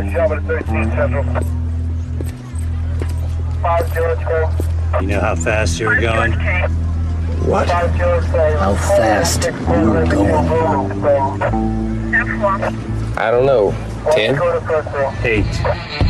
You know how fast you were going? What? How fast you were going? I don't know. 10? 8.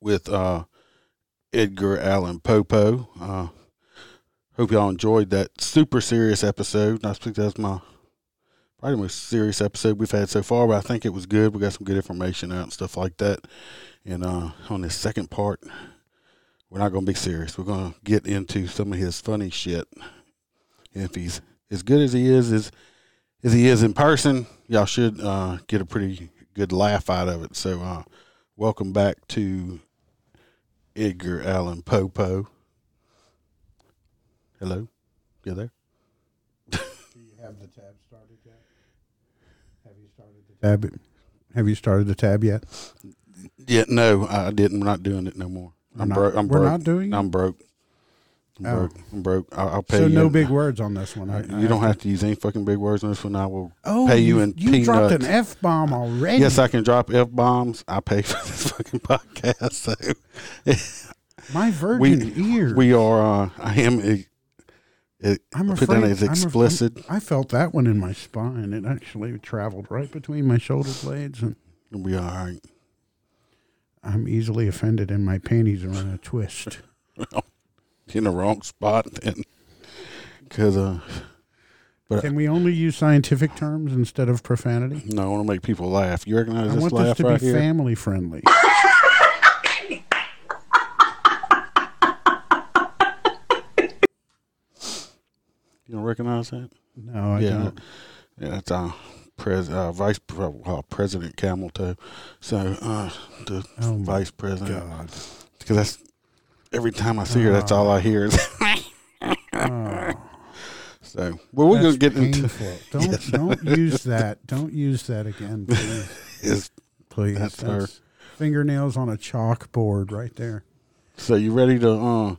with uh, Edgar Allan Popo. Uh, hope y'all enjoyed that super serious episode. I think that's my probably most serious episode we've had so far, but I think it was good. We got some good information out and stuff like that. And uh, on this second part, we're not going to be serious. We're going to get into some of his funny shit. And if he's as good as he is, as, as he is in person, y'all should uh, get a pretty good laugh out of it. So, uh, welcome back to Edgar Allan Popo. Hello, you there? Do you have the tab started yet? Have you started the tab? Have you started the tab yet? Yeah, no, I didn't. We're not doing it no more. I'm not- broke. I'm we're broke. not doing it? I'm broke. I'm Oh. broke. I'm broke. I'll, I'll pay So you. no big words on this one. I, I you don't have to use any fucking big words on this one. I will Oh, pay you you, in you dropped an f bomb already. Yes, I can drop f bombs. I pay for this fucking podcast. So My virgin ears. we are. Uh, I am. It, it, I'm put afraid. that as explicit. I'm- I felt that one in my spine. It actually traveled right between my shoulder blades, and we are. All right. I'm easily offended, and my panties are in a twist. in the wrong spot then. Because uh, but Can we only use scientific terms instead of profanity? no, I want to make people laugh. You recognize I this want this laugh to right be here? family friendly. you don't recognize that? No, I yeah, don't. yeah, that's uh, pres uh, vice uh, president Camel toe. So uh, the Oh vice president, God. because that's every time I see her, that's all I hear is. Oh. so, well, we're gonna That's get into painful. Don't Yes. don't use that. Don't use that again, please. is Please. That's That's, her. fingernails on a chalkboard right there. so you ready to uh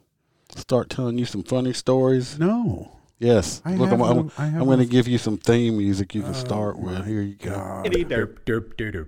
start telling you some funny stories? No. Yes. I Look, I'm, I'm, no- I have I'm going to give you some theme music you can Oh, start with. Here you go. God. derp derp derp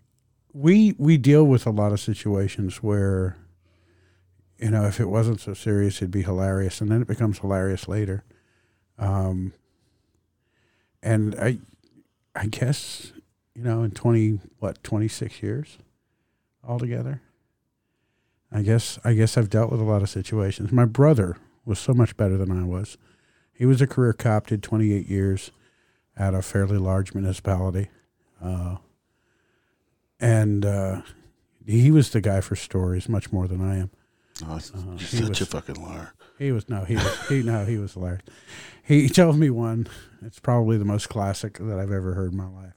we we deal with a lot of situations where, you know, if it wasn't so serious, it'd be hilarious, and then it becomes hilarious later. Um, and I, I guess, you know, in twenty what twenty six years, altogether. I guess I guess I've dealt with a lot of situations. My brother was so much better than I was. He was a career cop, did twenty eight years at a fairly large municipality. Uh, and uh, he was the guy for stories much more than I am. oh, Uh, such was- a fucking liar. He was no, he was he no, he was hilarious. He told me one. It's probably the most classic that I've ever heard in my life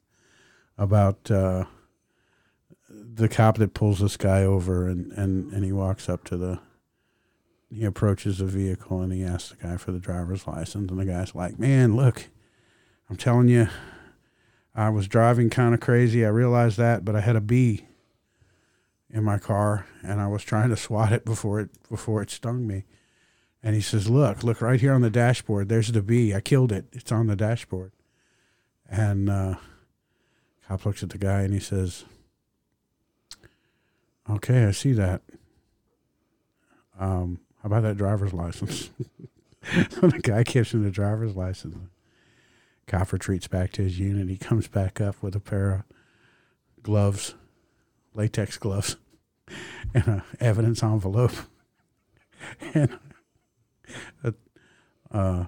about uh, the cop that pulls this guy over and, and, and he walks up to the he approaches the vehicle and he asks the guy for the driver's license and the guy's like, Man, look, I'm telling you, I was driving kind of crazy. I realized that, but I had a bee in my car and I was trying to swat it before it before it stung me. And he says, "Look, look right here on the dashboard. There's the bee. I killed it. It's on the dashboard." And uh, Cop looks at the guy and he says, "Okay, I see that. Um, how about that driver's license?" the guy gives him the driver's license. Cop retreats back to his unit. He comes back up with a pair of gloves, latex gloves, and a evidence envelope, and a, uh,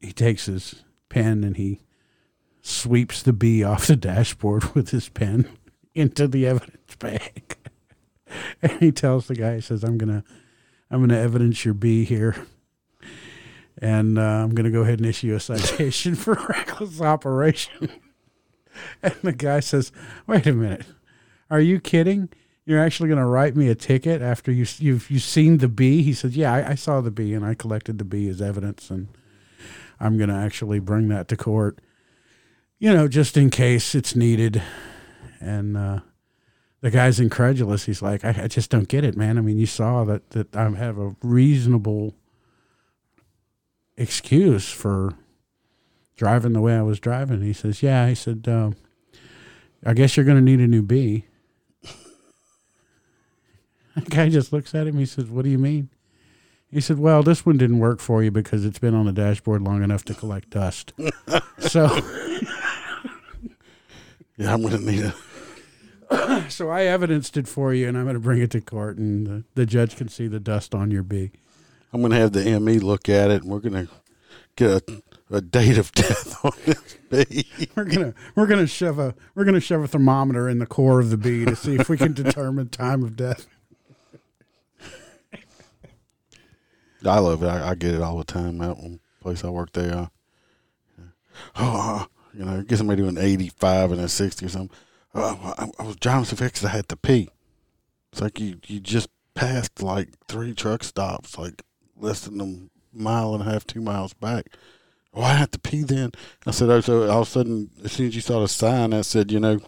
he takes his pen and he sweeps the bee off the dashboard with his pen into the evidence bag. and he tells the guy, he says, I'm gonna I'm gonna evidence your bee here. And uh, I'm gonna go ahead and issue a citation for reckless operation. and the guy says, Wait a minute. Are you kidding? You're actually going to write me a ticket after you you've you seen the bee? He says, "Yeah, I, I saw the bee and I collected the bee as evidence, and I'm going to actually bring that to court, you know, just in case it's needed." And uh, the guy's incredulous. He's like, I, "I just don't get it, man. I mean, you saw that that I have a reasonable excuse for driving the way I was driving." He says, "Yeah." He said, um, "I guess you're going to need a new bee." The guy just looks at him. He says, "What do you mean?" He said, "Well, this one didn't work for you because it's been on the dashboard long enough to collect dust." so, Yeah, I'm gonna need a. so I evidenced it for you, and I'm going to bring it to court, and the, the judge can see the dust on your bee. I'm gonna have the ME look at it, and we're gonna get a, a date of death on this bee. We're gonna we're gonna shove a we're gonna shove a thermometer in the core of the bee to see if we can determine time of death. I love it. I, I get it all the time. That one place I work there. Uh, oh, uh, you know, get somebody doing 85 and a 60 or something. Uh, I, I was driving so fast I had to pee. It's like you, you just passed like three truck stops, like less than a mile and a half, two miles back. Oh, I had to pee then. I said, oh, so all of a sudden, as soon as you saw the sign I said, you know,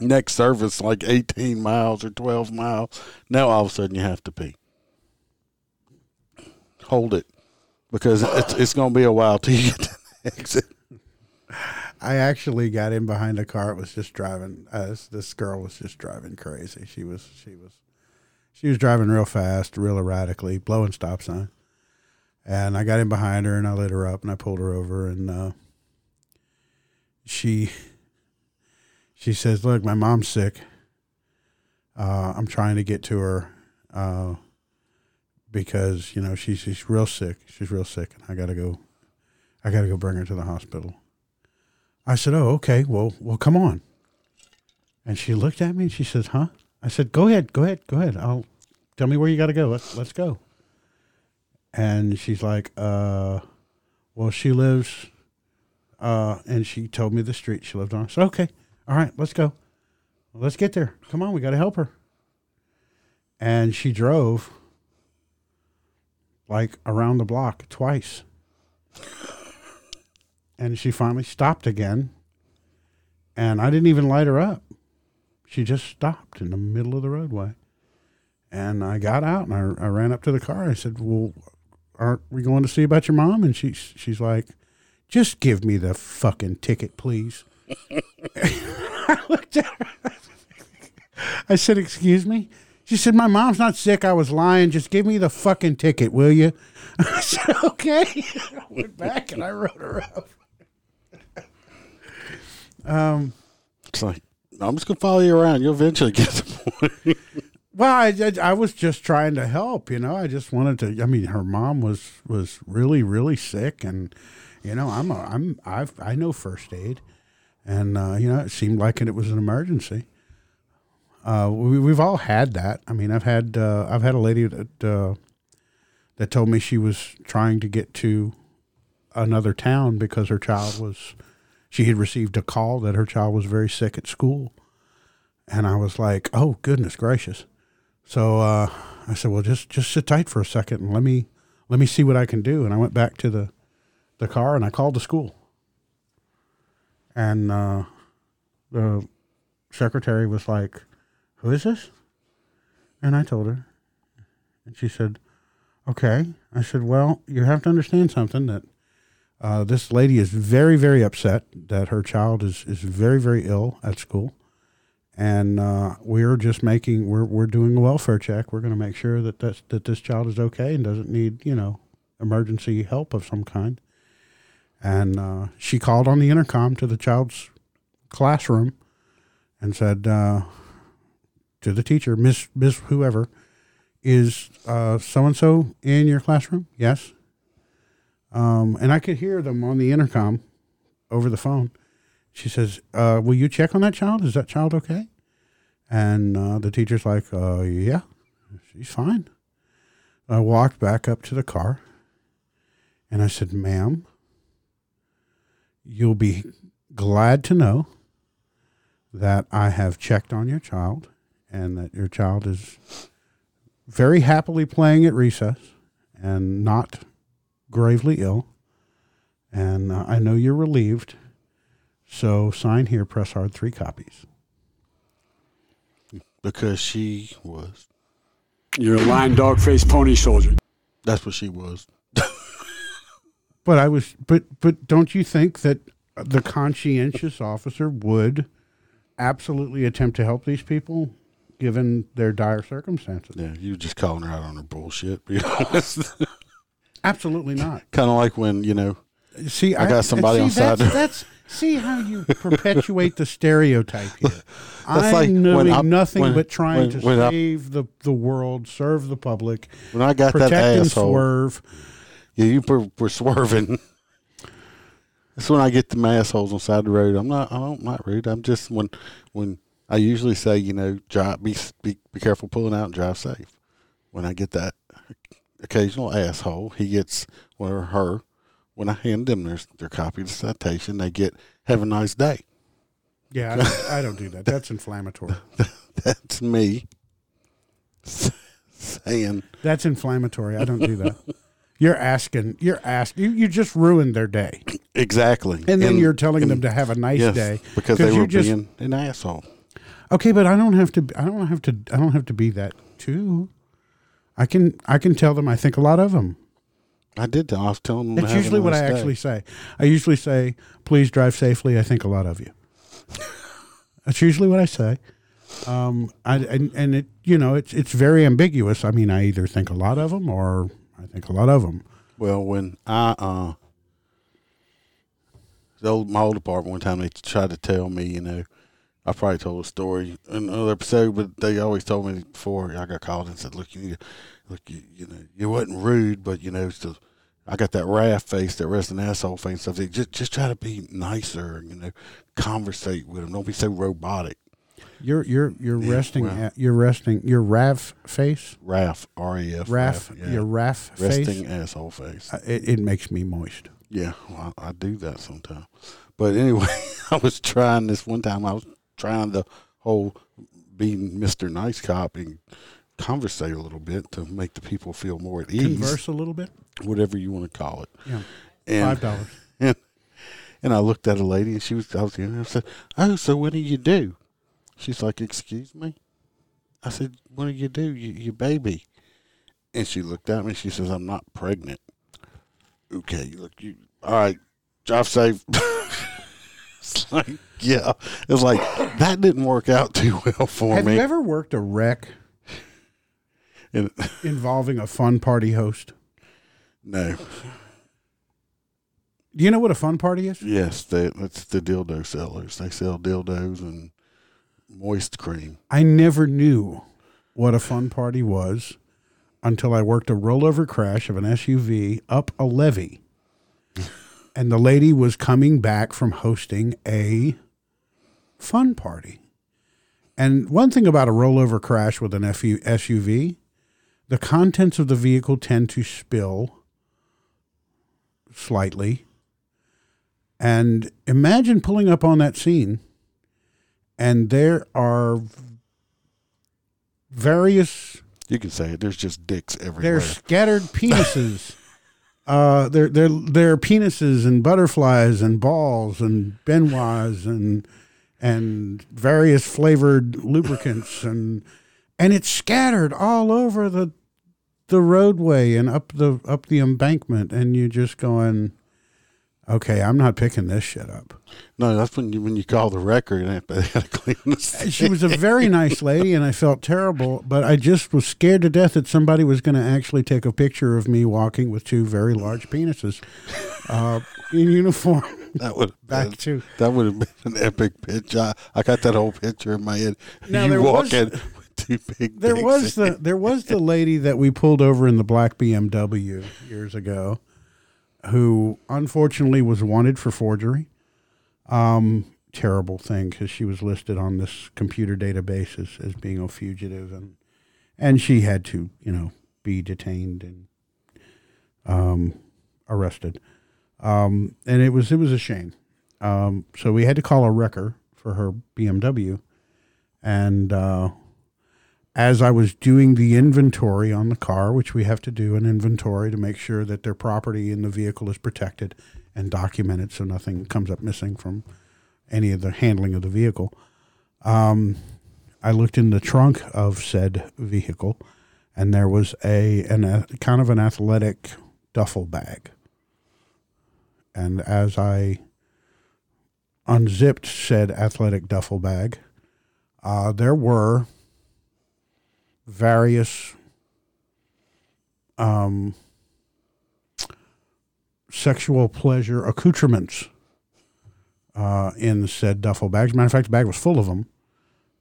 next service like 18 miles or 12 miles, now all of a sudden you have to pee. Hold it because it's, it's going to be a while till you get to the exit. I actually got in behind a car. It was just driving. Uh, this girl was just driving crazy. She was she was she was driving real fast, real erratically, blowing stop sign. And I got in behind her and I lit her up and I pulled her over and uh, she she says, "Look, my mom's sick. Uh, I'm trying to get to her uh, because you know she's she's real sick. She's real sick, and I gotta go. I gotta go bring her to the hospital." I said, "Oh, okay. Well, well, come on." And she looked at me and she says, "Huh?" I said, "Go ahead, go ahead, go ahead. I'll tell me where you got to go. Let's let's go." And she's like, "Uh, well, she lives." Uh, and she told me the street she lived on. So "Okay, all right, let's go. Let's get there. Come on, we got to help her." And she drove like around the block twice and she finally stopped again. And I didn't even light her up. She just stopped in the middle of the roadway. And I got out and I, I ran up to the car. I said, Well, aren't we going to see about your mom? And she, she's like, Just give me the fucking ticket, please. I looked at her. I said, Excuse me? She said, My mom's not sick. I was lying. Just give me the fucking ticket, will you? I said, Okay. I went back and I wrote her up. Um, It's like, I'm just to follow you around. You'll eventually get the point. well, I, I, I was just trying to help, you know. I just wanted to. I mean, her mom was was really really sick, and you know, I'm a, I'm I've I know first aid, and uh, you know, it seemed like it, it was an emergency. Uh, we, we've all had that. I mean, I've had uh, I've had a lady that uh, that told me she was trying to get to another town because her child was she had received a call that her child was very sick at school, and I was like, oh goodness gracious. So uh, I said, well, just just sit tight for a second and let me let me see what I can do. And I went back to the the car and I called the school, and uh, the secretary was like, "Who is this?" And I told her, and she said, "Okay." I said, "Well, you have to understand something that Uh, this lady is very, very upset that her child is, is very, very ill at school. And uh, we're just making, we're, we're doing a welfare check. We're going to make sure that, that's, that this child is okay and doesn't need, you know, emergency help of some kind. And uh, she called on the intercom to the child's classroom and said uh, to the teacher, Miss, Miss whoever, is so and so in your classroom? Yes. Um, and I could hear them on the intercom over the phone. She says, uh, "Will you check on that child? Is that child okay?" And uh, the teacher's like, uh, "Yeah, she's fine." I walked back up to the car, and I said, "Ma'am, you'll be glad to know that I have checked on your child, and that your child is very happily playing at recess and not gravely ill. And uh, I know you're relieved. So sign here, press hard, three copies. Because she was. You're a lying dog faced pony soldier. That's what she was. But I was, but but don't you think that the conscientious officer would absolutely attempt to help these people, given their dire circumstances? Yeah, you were just calling her out on her bullshit. Be honest. Absolutely not. kind of like when you know See, I got somebody see, on side That's, that's see how you perpetuate the stereotype here. I'm like I- nothing when- but trying when- to when I- save the the world, serve the public, when I got that asshole. swerve. Yeah, you were, were swerving. That's when I get the assholes on the side of the road. I'm not. I'm not not rude. I'm just when when I usually say, you know, drive, be be be careful pulling out and drive safe. When I get that occasional asshole, he gets or her. When I hand them their their copy of the citation, they get "Have a nice day." Yeah, I don't, I don't do that. That's inflammatory. That's me saying, That's inflammatory. I don't do that. You're asking. You're asking. You, you just ruined their day, exactly. and then you're telling them to have a nice yes, day because they were just being an asshole. okay. But I don't have to. I don't have to. I don't have to be that too. I can. I can tell them. I think a lot of them. I did. tell- I was telling them. That's usually what I day. actually say. I usually say, "Please drive safely." I think a lot of you. That's usually what I say. Um, I, and and it you know it's it's very ambiguous. I mean, I either think a lot of them or I think a lot of them. Well, when I uh, the old my old apartment one time they tried to tell me, you know, I probably told a story in another episode, but they always told me before I got called and said, "Look, you, need to- look, you, you know, you wasn't rude, but you know, I got that raft face, that resting asshole face, and stuff. They just just try to be nicer, you know, conversate with them. Don't be so robotic." You're you're you're resting well. at you're resting your RAF face, Raf, R E F, RAF, yeah. your RAF face. resting face. asshole face. Uh, It, it makes me moist. Yeah, well, I, I do that sometimes. But anyway, I was trying this one time. I was trying the whole being Mister Nice Cop and conversate a little bit to make the people feel more at ease, Converse a little bit. whatever you want to call it. Yeah, And, five dollars. And, and I looked at a lady, and she was. I was. You know, I said, "Oh, so what do you do?" She's like, "Excuse me." I said, "What do you do? You, you baby?" And she looked at me. and She says, "I'm not pregnant." Okay, look, you all right? Drive safe. it's like, yeah, it's like that didn't work out too well for Have me. Have you ever worked a wreck And- involving a fun party host? no, Do you know what a fun party is? yes, they, that's the dildo sellers. They sell dildos and moist cream. I never knew what a fun party was until I worked a rollover crash of an SUV up a levee. And the lady was coming back from hosting a fun party. And one thing about a rollover crash with an SUV, the contents of the vehicle tend to spill slightly. And imagine pulling up on that scene and there are various You can say it. There's just dicks everywhere. they're scattered penises. uh, there, there are penises and butterflies and balls and benoits and and various flavored lubricants and and it's scattered all over the the roadway and up the up the embankment. And you're just going, Okay, I'm not picking this shit up. No, that's when you when you call the record and they had to clean the stand. She was a very nice lady, and I felt terrible, but I just was scared to death that somebody was going to actually take a picture of me walking with two very large penises uh, in uniform. That would Back been, to- that would have been an epic picture. I, I got that whole picture in my head. Now, you was- walking two big. There was in the there was the lady that we pulled over in the black BMW years ago, who unfortunately was wanted for forgery. Um, terrible thing because she was listed on this computer database as, as being a fugitive, and and she had to you know be detained and um, arrested. Um, and it was it was a shame. Um, so we had to call a wrecker for her BMW, and uh, as I was doing the inventory on the car, which we have to do an inventory to make sure that their property in the vehicle is protected and documented so nothing comes up missing from any of the handling of the vehicle. Um, I looked in the trunk of said vehicle and there was a an a, kind of an athletic duffel bag. And as I unzipped said athletic duffel bag, uh, there were various um, sexual pleasure accoutrements uh, in said duffel bags. Matter of fact, the bag was full of them.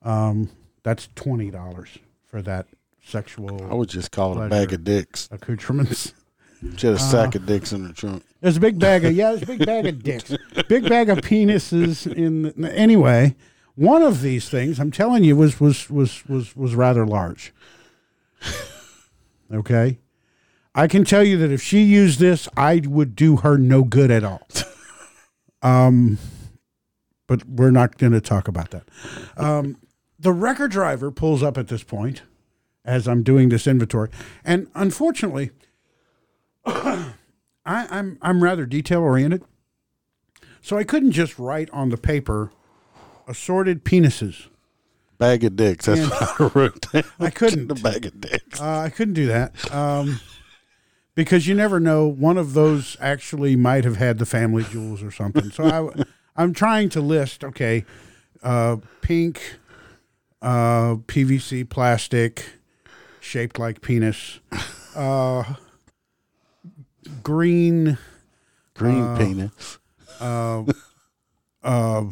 Um, that's twenty dollars for that sexual I would just call it a bag of dicks. accoutrements. She had a sack of dicks in her trunk. There's a big bag of yeah, there's a big bag of dicks, big bag of penises. In the, anyway, one of these things I'm telling you was was was was was rather large. Okay, I can tell you that if she used this, I would do her no good at all. Um, but we're not going to talk about that. Um, the record driver pulls up at this point as I'm doing this inventory, and unfortunately. I, I'm I'm rather detail oriented, so I couldn't just write on the paper assorted penises. Bag of dicks. That's what I wrote down. I couldn't. the bag of dicks. Uh, I couldn't do that um, because you never know. One of those actually might have had the family jewels or something. So I, I'm trying to list. Okay, uh, pink, uh, PVC plastic, shaped like penis. Uh, green. Green penis. uh, uh,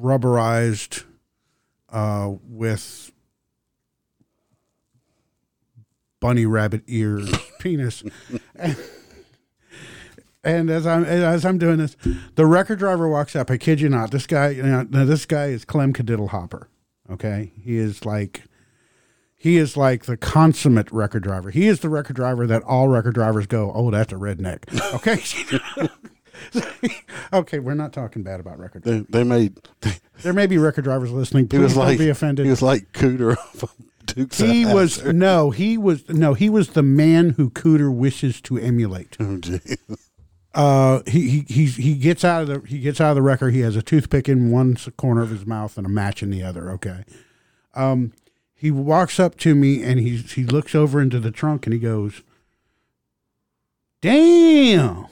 rubberized uh, with bunny rabbit ears penis. and, as I'm as I'm doing this, the record driver walks up. I kid you not. This guy, you know, now this guy is Clem Kadiddlehopper. Okay, he is like he is like the consummate record driver. He is the record driver that all record drivers go, "Oh, that's a redneck." Okay. okay, we're not talking bad about record. They, they made. There may be record drivers listening. He Please was don't like be offended. He was like Cooter of Duke's He was no, he was no, he was the man who Cooter wishes to emulate. Oh, gee. Uh, he he he's, he gets out of the he gets out of the record. He has a toothpick in one corner of his mouth and a match in the other. Okay. Um, he walks up to me and he he looks over into the trunk and he goes, "Damn,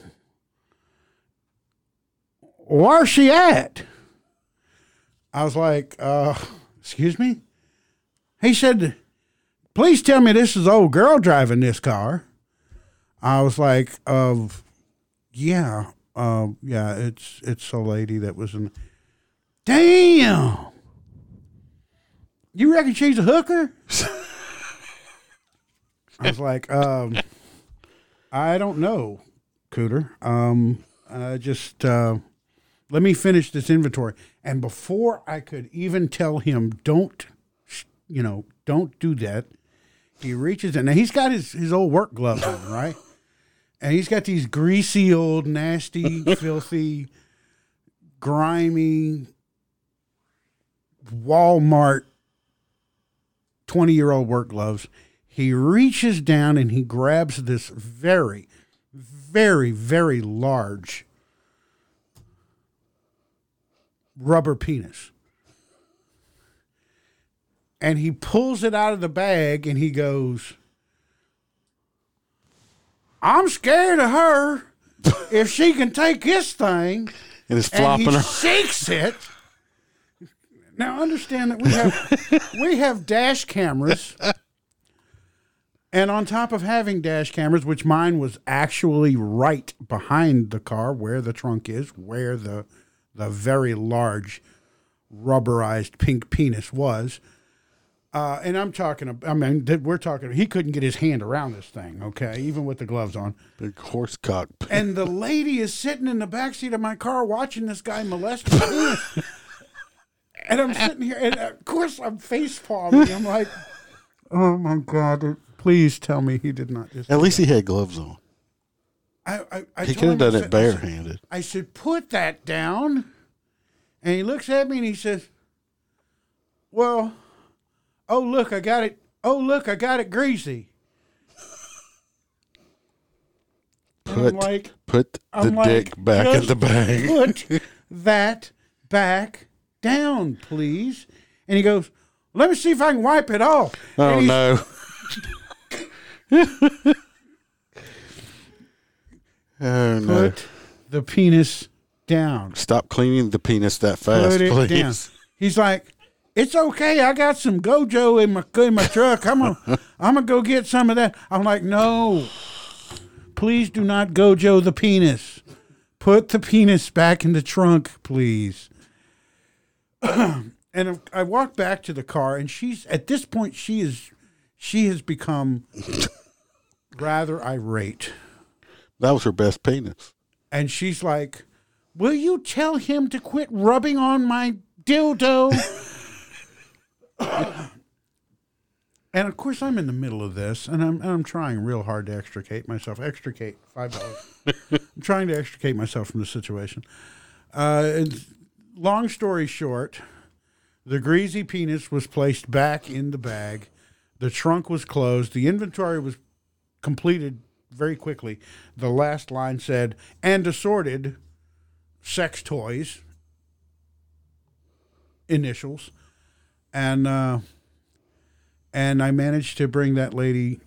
where's she at?" I was like, uh, "Excuse me." He said, "Please tell me this is old girl driving this car." I was like, "Uh, yeah, um, yeah, it's it's a lady that was in. Damn, you reckon she's a hooker? I was like, um, I don't know, Cooter. Um, uh, just uh, let me finish this inventory. And before I could even tell him, don't, you know, don't do that. He reaches in. Now he's got his his old work gloves on, right? and he's got these greasy old nasty filthy grimy walmart 20 year old work gloves he reaches down and he grabs this very very very large rubber penis and he pulls it out of the bag and he goes I'm scared of her. if she can take this thing And it's and flopping he her. shakes it. Now understand that we have we have dash cameras, and on top of having dash cameras, which mine was actually right behind the car where the trunk is, where the the very large rubberized pink penis was. Uh, and I'm talking. I mean, we're talking. He couldn't get his hand around this thing. Okay, even with the gloves on. Big horse cock. And the lady is sitting in the back seat of my car watching this guy molest penis. And I'm sitting here, and of course I'm face palming. I'm like, oh my god! Please tell me he did not just. At least he had gloves on. I, I, I He could have done it said- I said- barehanded. I said, put that down. And he looks at me and he says, well, oh, look, I got it. Oh, look, I got it greasy. Put like, put the I'm like, dick back in the bag. Put that back down, please. And he goes, let me see if I can wipe it off. Oh no. oh no. Put the penis down. Stop cleaning the penis that fast, Put it please. down. He's like, it's okay. I got some Gojo in my in my truck. I'm gonna I'm gonna go get some of that. I'm like, no, please do not Gojo the penis. Put the penis back in the trunk, please. and I walk back to the car, and she's at this point she is she has become rather irate. That was her best penis. And she's like, Will you tell him to quit rubbing on my dildo? and of course, I'm in the middle of this, and I'm, and I'm trying real hard to extricate myself. Extricate, $5. I'm trying to extricate myself from the situation. Uh, and long story short, the greasy penis was placed back in the bag. The trunk was closed. The inventory was completed very quickly. The last line said, and assorted sex toys, initials. And, uh, and I managed to bring that lady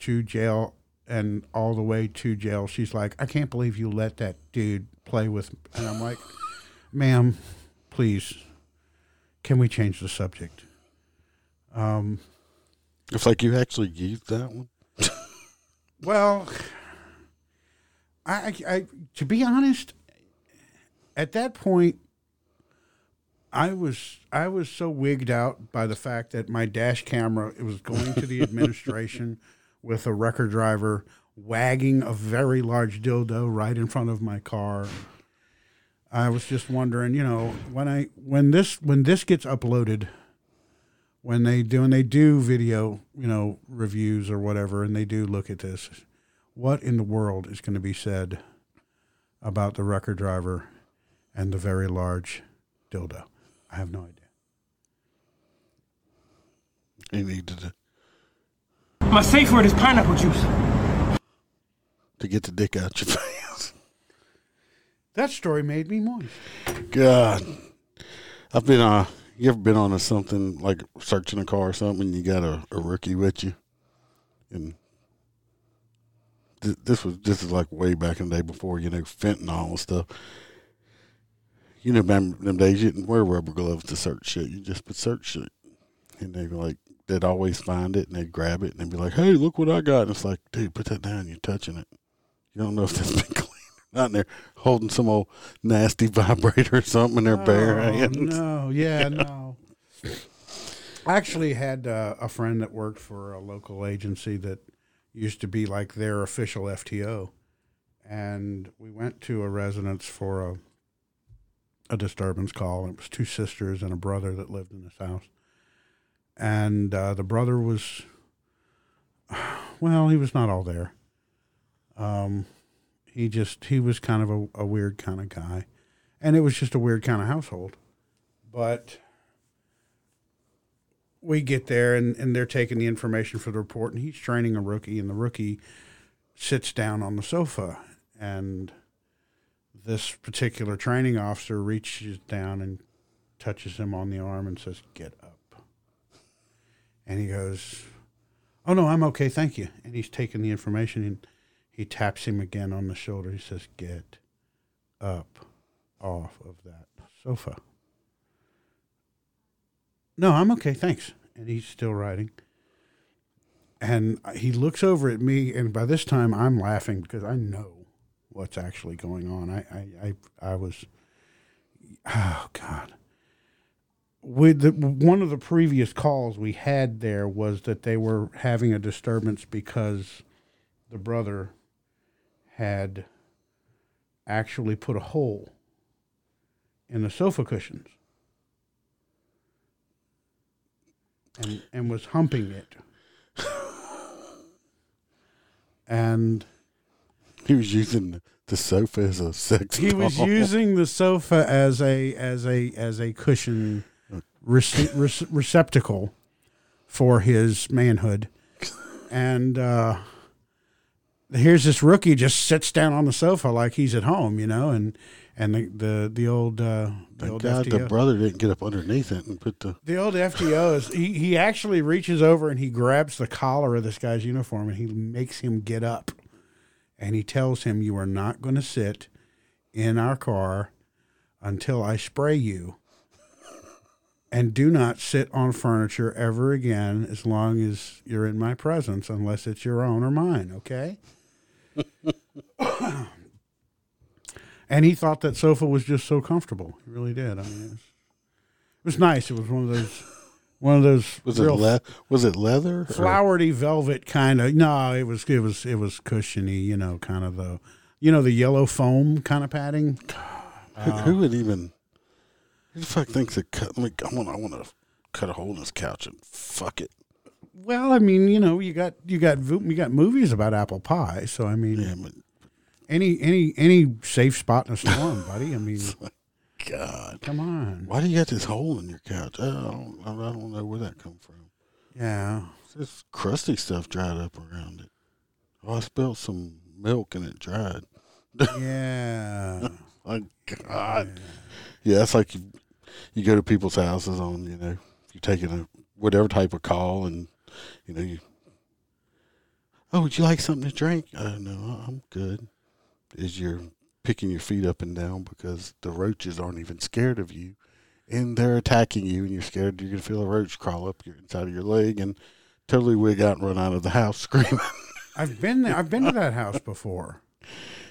to jail and all the way to jail. She's like, I can't believe you let that dude play with. Me. And I'm like, ma'am, please, can we change the subject? Um, It's like you actually used that one. Well, I, I, to be honest, at that point, I was I was so wigged out by the fact that my dash camera it was going to the administration with a record driver wagging a very large dildo right in front of my car. I was just wondering, you know, when I when this when this gets uploaded, when they do when they do video, you know, reviews or whatever, and they do look at this, what in the world is going to be said about the record driver and the very large dildo? I have no idea. You needed to, My safe word is pineapple juice. to get the dick out your face. That story made me moist. God. I've been uh you ever been on a something like searching a car or something you got a, a rookie with you? And th- this was this is like way back in the day before, you know, fentanyl and stuff. You know, remember them days you didn't wear rubber gloves to search shit. You just would search shit. And they'd be like they'd always find it and they'd grab it and they'd be like, Hey, look what I got and it's like, dude, put that down, you're touching it. You don't know if that's been not and they're holding some old nasty vibrator or something in their bare Oh, hands. No, yeah, no. I actually had uh, a friend that worked for a local agency that used to be like their official FTO, and we went to a residence for a a disturbance call. And it was two sisters and a brother that lived in this house, and uh, the brother was, well, he was not all there. Um, he just he was kind of a, a weird kind of guy, and it was just a weird kind of household. But we get there and, and they're taking the information for the report and he's training a rookie and the rookie sits down on the sofa and this particular training officer reaches down and touches him on the arm and says get up. And he goes oh no i'm okay thank you. And he's taking the information and He taps him again on the shoulder. He says, Get up off of that sofa. No, I'm okay, thanks. And he's still writing. And he looks over at me, and by this time I'm laughing because I know what's actually going on. I, I, I, I was, oh God. With the, one of the previous calls we had there was that they were having a disturbance because the brother had actually put a hole in the sofa cushions and and was humping it. and He was using the, sofa as a sex. he was using the sofa as a as a as a cushion rece- rece- receptacle for his manhood and uh here's this rookie just sits down on the sofa like he's at home you know and and the the, the old uh the old God the FTO brother didn't get up underneath it and put the. the old FTO is he, he actually reaches over and he grabs the collar of this guy's uniform and he makes him get up. And he tells him, You are not going to sit in our car until I spray you. And do not sit on furniture ever again as long as you're in my presence, unless it's your own or mine, okay? And he thought that sofa was just so comfortable. He really did. I mean, it was, it was nice. It was one of those, one of those Was it le- Was it leather? flowery velvet kind of. No, it was it was it was cushiony. You know, kind of the, you know, the yellow foam kind of padding. Who, who uh, would even? Who the fuck thinks it cut? Like, I want. I want to cut a hole in this couch and fuck it. Well, I mean, you know, you got you got vo- you got movies about apple pie, so I mean, Yeah, but any any any safe spot in a storm, buddy. I mean, oh God, come on. why do you got this hole in your couch? I don't. I don't know where that come from. Yeah. This crusty stuff dried up around it. Oh, I spilled some milk and it dried. Yeah. My God. Yeah, that's like you, you go to people's houses on, you know, you're taking a whatever type of call and, you know, you, oh, would you like something to drink? Uh, no, I'm good. Is you're picking your feet up and down because the roaches aren't even scared of you and they're attacking you and you're scared you're going to feel a roach crawl up your inside of your leg and totally wig out and run out of the house screaming. I've been there. I've been to that house before.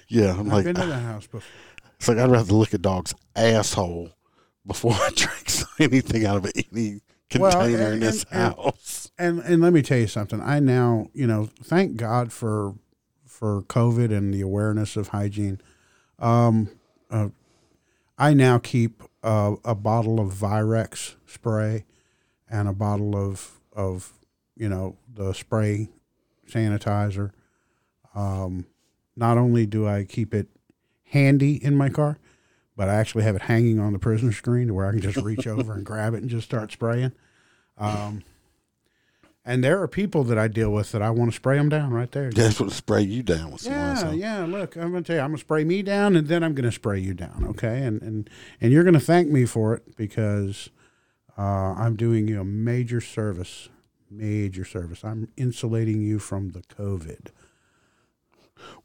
yeah, I'm I've like, been to that house before. It's like I'd rather lick a dog's asshole before I drink anything out of any Well, container in and- this and- and- house. and and let me tell you something. I now, you know, thank God for for COVID and the awareness of hygiene. Um, uh, I now keep uh, a bottle of Virex spray and a bottle of of you know the spray sanitizer. Um, not only do I keep it handy in my car, but I actually have it hanging on the prisoner screen to where I can just reach over and grab it and just start spraying. Um, and there are people that I deal with that I want to spray them down right there. That's what spray you down with some Yeah, yeah. Look, I'm gonna tell you, I'm gonna spray me down, and then I'm gonna spray you down. Okay, and and and you're gonna thank me for it because uh, I'm doing you a major service, major service. I'm insulating you from the COVID.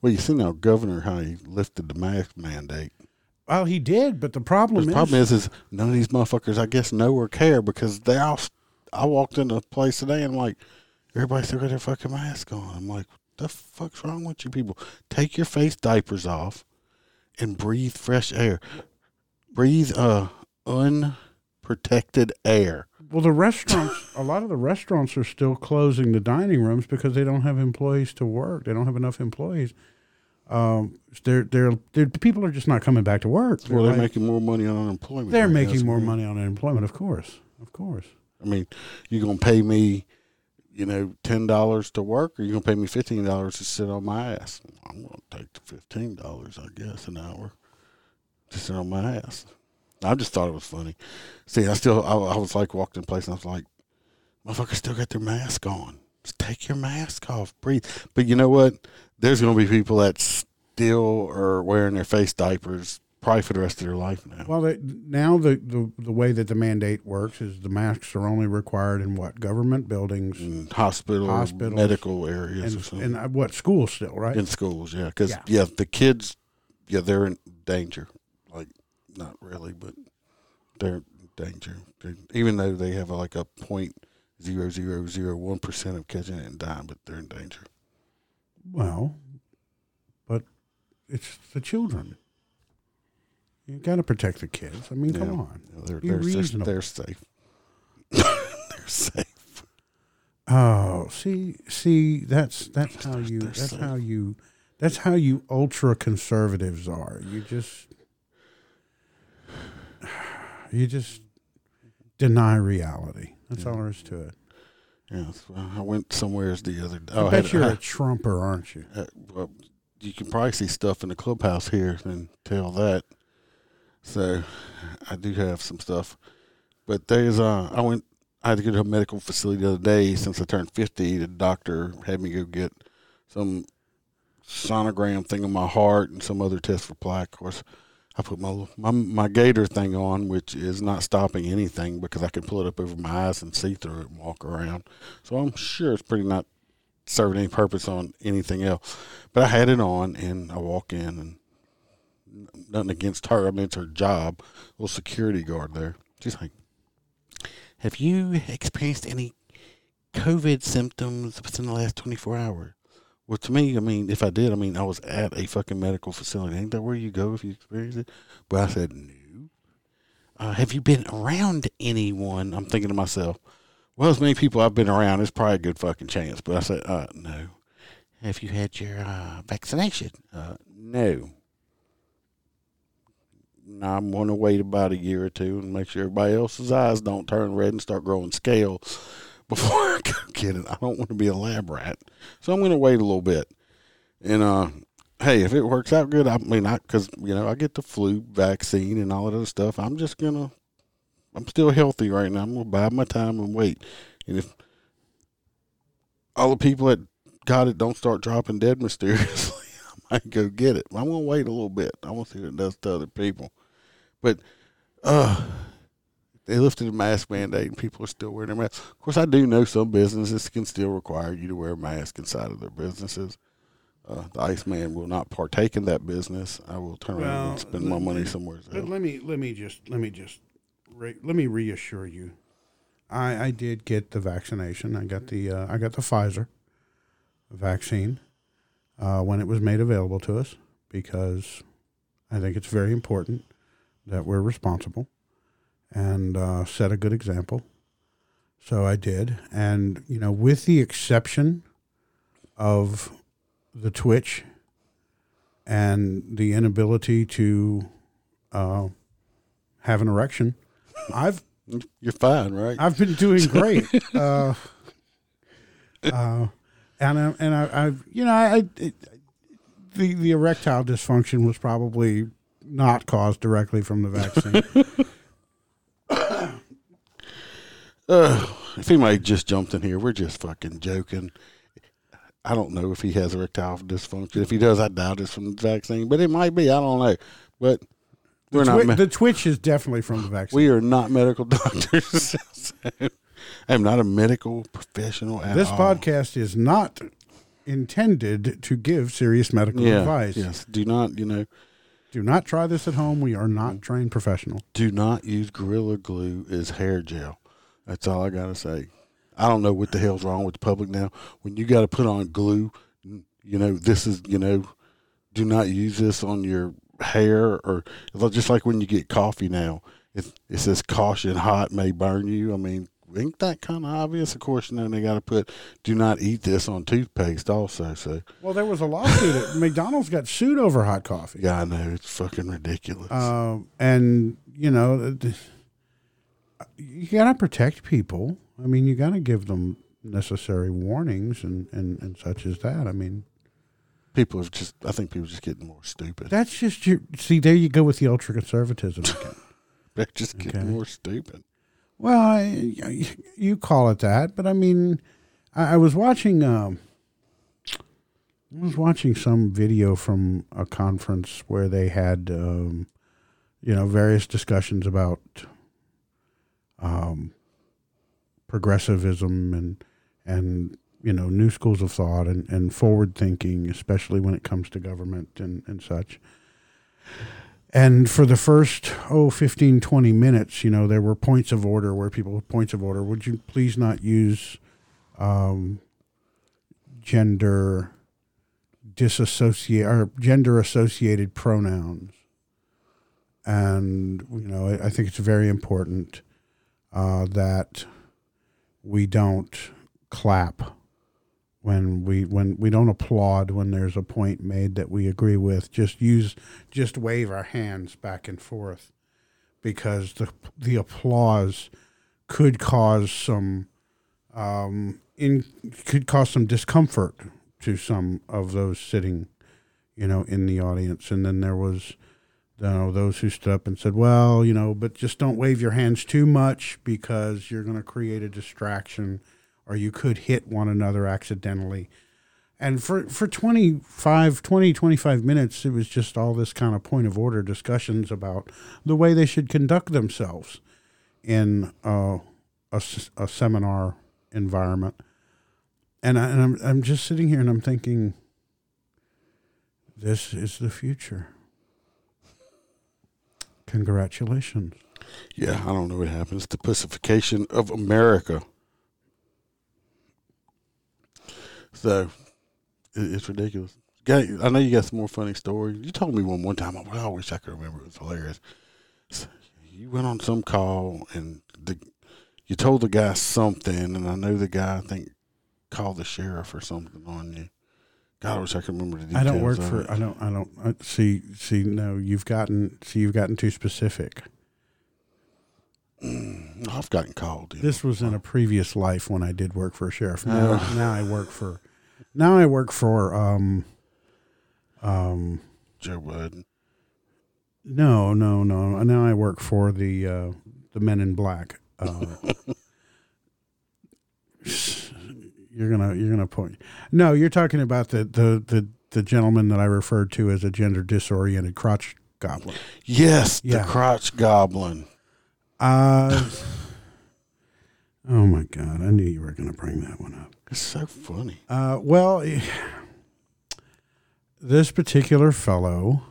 Well, you see now, Governor, how he lifted the mask mandate. Well, he did, but the problem the is, problem is, is none of these motherfuckers, I guess, know or care because they all. I walked into a place today and I'm like, everybody still got their fucking mask on. I'm like, what the fuck's wrong with you people? Take your face diapers off and breathe fresh air. Breathe uh unprotected air. well, the restaurants, a lot of the restaurants are still closing the dining rooms because they don't have employees to work. They don't have enough employees. Um, they're, they're, they're, people are just not coming back to work. Well, they're like- making more money on unemployment. They're making more money on unemployment, of course, of course. I mean, you gonna pay me, you know, ten dollars to work, or you gonna pay me fifteen dollars to sit on my ass? I'm gonna take the fifteen dollars, I guess, an hour to sit on my ass. I just thought it was funny. See, I still, I, I was like walking in place, and I was like, motherfuckers still got their mask on. Just take your mask off, breathe. But you know what? There's gonna be people that still are wearing their face diapers probably for the rest of their life now. Well, the, now the, the the way that the mandate works is the masks are only required in what government buildings in hospital, Hospitals. medical areas, and, something. and uh, what schools still, right? in schools. Yeah, because Yeah. yeah. the kids, yeah, they're in danger. Like, not really, but they're in danger. They- even though they have like a point zero zero zero one percent of catching it and dying, but they're in danger. Well, but it's the children. You got to protect the kids. I mean, Yeah. come on. They're Be they're, they're, reasonable. they're safe. they're safe. Oh, see, see, that's that's how you They're that's safe. how you that's how you ultra conservatives are. You just you just deny reality. That's all there is to it. Yes, well, I went somewhere the other day. I Oh, bet had- you're I- a Trumper, aren't you? Uh, well, you can probably see stuff in the clubhouse here and tell that. So, I do have some stuff, but there's uh, I went. I had to go to a medical facility the other day since I turned fifty. The doctor had me go get some sonogram thing on my heart and some other test for plaque. Of course, I put my my my gaiter thing on, which is not stopping anything because I can pull it up over my eyes and see through it and walk around. So I'm sure it's pretty not serving any purpose on anything else. But I had it on, and I walk in, and nothing against her. I mean, it's her job. Little security guard there. She's like, "Have you experienced any COVID symptoms within the last 24 hours?" Well, to me, I mean, if I did, I mean, I was at a fucking medical facility. Ain't that where you go if you experience it? But I said, no. Uh, have you been around anyone? I'm thinking to myself, well, as many people I've been around, it's probably a good fucking chance. But I said, uh, no. Have you had your uh, vaccination? Uh, no. I'm going to wait about a year or two and make sure everybody else's eyes don't turn red and start growing scale before I get it. I don't want to be a lab rat, so I'm going to wait a little bit. And uh, hey, if it works out good, I mean, I because you know I get the flu vaccine and all that other stuff. I'm just gonna, I'm still healthy right now. I'm gonna bide my time and wait. And if all the people that got it don't start dropping dead mysteriously, I might go get it. I'm gonna wait a little bit. I want to see what it does to other people. But uh they lifted the mask mandate and people are still wearing their masks. Of course, I do know some businesses can still require you to wear a mask inside of their businesses. Uh, the Iceman will not partake in that business. I will turn around and spend my money somewhere But else. let me let me just let me just re, let me reassure you. I I did get the vaccination. I got the uh, I got the Pfizer vaccine uh, when it was made available to us because I think it's very important that we're responsible and uh, set a good example. So I did, and you know, with the exception of the twitch and the inability to uh, have an erection, I've You're fine, right? I've been doing great. uh, uh, and I, and I, I've you know I, it, the the erectile dysfunction was probably not caused directly from the vaccine. Uh, if anybody just jumped in here, we're just fucking joking. I don't know if he has erectile dysfunction. If he does, I doubt it's from the vaccine, but it might be. I don't know. But we're not. Twi- me- the twitch is definitely from the vaccine. we are not medical doctors. I'm not a medical professional at this all. podcast is not intended to give serious medical yeah, advice. Yes. Do not, you know, Do not try this at home. We are not trained professional. do not use Gorilla Glue as hair gel. That's all I gotta say. I don't know what the hell's wrong with the public now. When you got to put on glue, you know, this is, you know, do not use this on your hair or just like when you get coffee now. It, it says caution, hot may burn you. I mean, ain't that kind of obvious? Of course, then they got to put do not eat this on toothpaste also. So, Well, there was a lawsuit. McDonald's got sued over hot coffee. yeah, I know it's fucking ridiculous. Um, and you know, you gotta protect people. I mean, you gotta give them necessary warnings and, and, and such as that. I mean, people are just, I think people are just getting more stupid. that's just your. See, there you go with the ultra conservatism again. They're just getting Okay. more stupid. Well, I, you call it that, but I mean, I, I was watching. Um, I was watching some video from a conference where they had um, you know, various discussions about um, progressivism and and you know new schools of thought and, and forward thinking, especially when it comes to government and, and such. And for the first, oh, 15, 20 minutes, you know, there were points of order where people, points of order, would you please not use um, gender disassociate or gender associated pronouns? And, you know, I, I think it's very important uh, that we don't clap when we when we don't applaud when there's a point made that we agree with just use just wave our hands back and forth because the the applause could cause some um in could cause some discomfort to some of those sitting you know in the audience. And then there was you know those who stood up and said well you know but just don't wave your hands too much because you're going to create a distraction or you could hit one another accidentally. And for, for 25, 20, 25 minutes, it was just all this kind of point of order discussions about the way they should conduct themselves in uh, a, a seminar environment. And, I, and I'm, I'm just sitting here and I'm thinking, this is the future. Congratulations. Yeah, I don't know what happens. The pacification of America. So it, it's ridiculous. I know you got some more funny stories. You told me one one time. I, I wish I could remember. It was hilarious. So you went on some call and the you told the guy something, and I know the guy I think called the sheriff or something on you. God, I wish I could remember the details. I don't work for. it. I don't. I don't. I, see. See. No, you've gotten. See, you've gotten too specific. Mm. I've gotten called. you This know. was in a previous life when I did work for a sheriff. Now, now I work for. Now I work for. Um. Um. Joe Biden. No, no, no. Now I work for the uh, the Men in Black. Uh, you're gonna you're gonna point. No, you're talking about the the the the gentleman that I referred to as a gender disoriented crotch goblin. Yes, Yeah. the crotch goblin. Uh, oh my God! I knew you were going to bring that one up. It's so funny. Uh, well, this particular fellow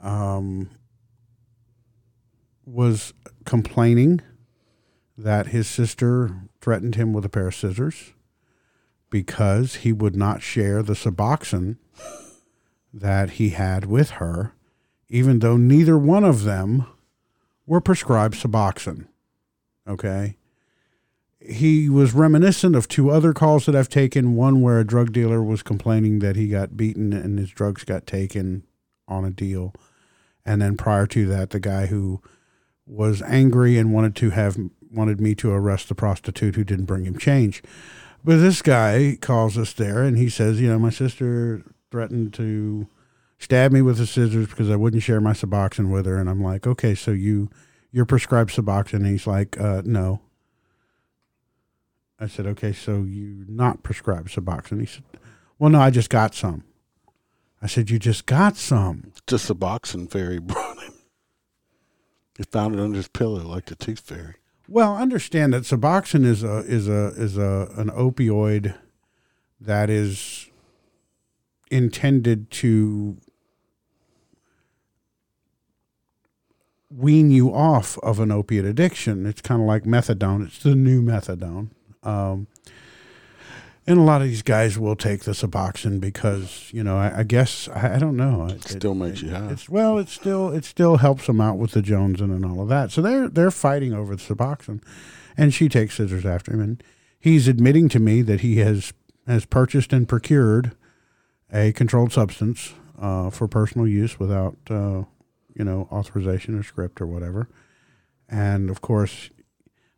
um, was complaining that his sister threatened him with a pair of scissors because he would not share the Suboxone that he had with her, even though neither one of them were prescribed Suboxone. Okay he was reminiscent of two other calls that I've taken. One where a drug dealer was complaining that he got beaten and his drugs got taken on a deal. And then prior to that, the guy who was angry and wanted to have wanted me to arrest the prostitute who didn't bring him change. But this guy calls us there and he says, you know, my sister threatened to stab me with the scissors because I wouldn't share my Suboxone with her. And I'm like, okay, so you you're prescribed Suboxone. And he's like, uh, no. I said, okay, so you're not prescribed Suboxone. He said, well, no, I just got some. I said, you just got some. The boxing fairy brought him. He found it under his pillow like the tooth fairy. Well, understand that Suboxone is a is a is a an opioid that is intended to wean you off of an opiate addiction. It's kind of like methadone. It's the new methadone. Um, and a lot of these guys will take the Suboxone because you know I, I guess I, I don't know. It, Still makes you high. It's well, it still it still helps them out with the Joneson and all of that. So they're they're fighting over the Suboxone, and she takes scissors after him, and he's admitting to me that he has has purchased and procured a controlled substance uh, for personal use without uh, you know authorization or script or whatever, and of course,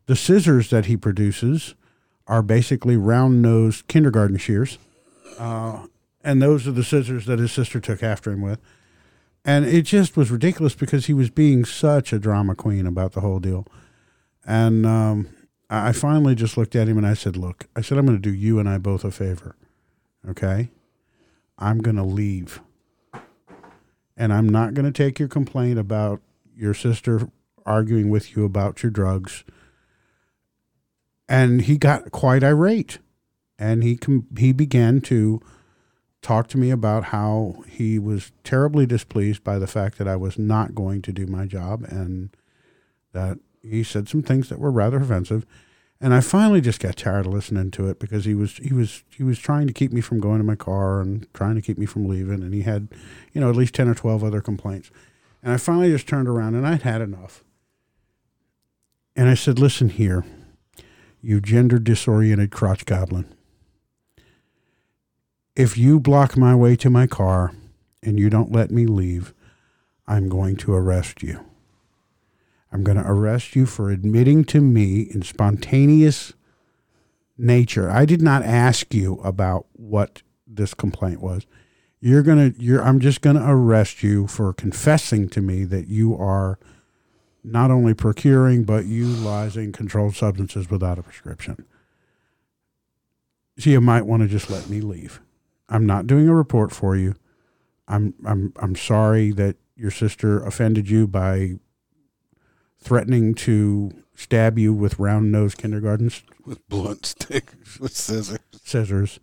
the scissors that he produces are basically round nosed kindergarten shears. Uh, and those are the scissors that his sister took after him with. And it just was ridiculous because he was being such a drama queen about the whole deal. And um, I I finally just looked at him and I said, Look, I said, I'm going to do you and I both a favor. Okay? I'm going to leave. and I'm not going to take your complaint about your sister arguing with you about your drugs. And he got quite irate, and he com- he began to talk to me about how he was terribly displeased by the fact that I was not going to do my job, and that he said some things that were rather offensive. And I finally just got tired of listening to it because he was he was he was trying to keep me from going to my car and trying to keep me from leaving, and he had, you know, at least ten or twelve other complaints. And I finally just turned around and I'd had enough. And I said, "Listen here, you gender disoriented crotch goblin. If you block my way to my car and you don't let me leave, I'm going to arrest you." I'm going to arrest you for admitting to me in spontaneous nature. I did not ask you about what this complaint was. You're going to you're I'm just going to arrest you for confessing to me that you are not only procuring but utilizing controlled substances without a prescription. So you might want to just let me leave. I'm not doing a report for you. I'm I'm I'm sorry that your sister offended you by threatening to stab you with round nosed kindergartens with blunt sticks with scissors. scissors.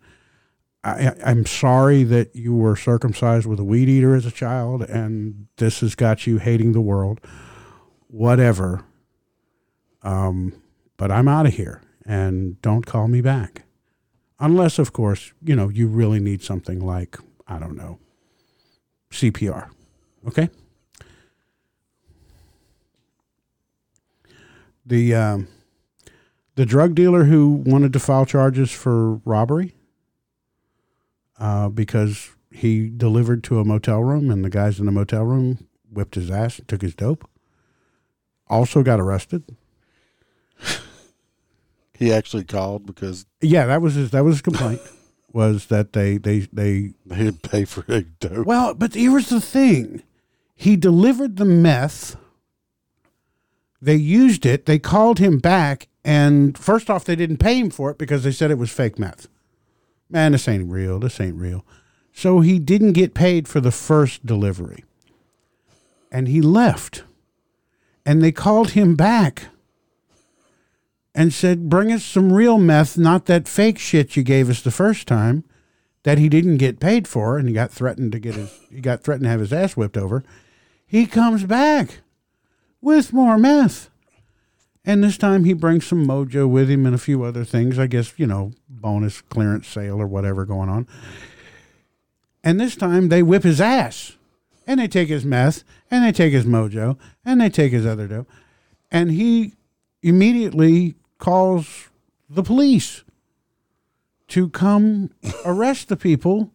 I, I'm sorry that you were circumcised with a weed eater as a child, and this has got you hating the world. Whatever. Um, but I'm out of here, and don't call me back, unless, of course, you know you really need something like I don't know CPR. Okay. the um, the drug dealer who wanted to file charges for robbery uh, because he delivered to a motel room and the guys in the motel room whipped his ass and took his dope. Also got arrested. He actually called because Yeah, that was his. That was his complaint. was that they they they they didn't pay for a dope. Well, but here's the thing. He delivered the meth. They used it. They called him back. And first off, they didn't pay him for it because they said it was fake meth. Man, this ain't real. This ain't real. So he didn't get paid for the first delivery. And he left. And they called him back and said, Bring us some real meth, not that fake shit you gave us the first time that he didn't get paid for and he got threatened to get his he got threatened to have his ass whipped over. He comes back with more meth. And this time he brings some mojo with him and a few other things, I guess, you know, bonus clearance sale or whatever going on. And this time they whip his ass. And they take his meth and they take his mojo and they take his other dough. And he immediately calls the police to come arrest the people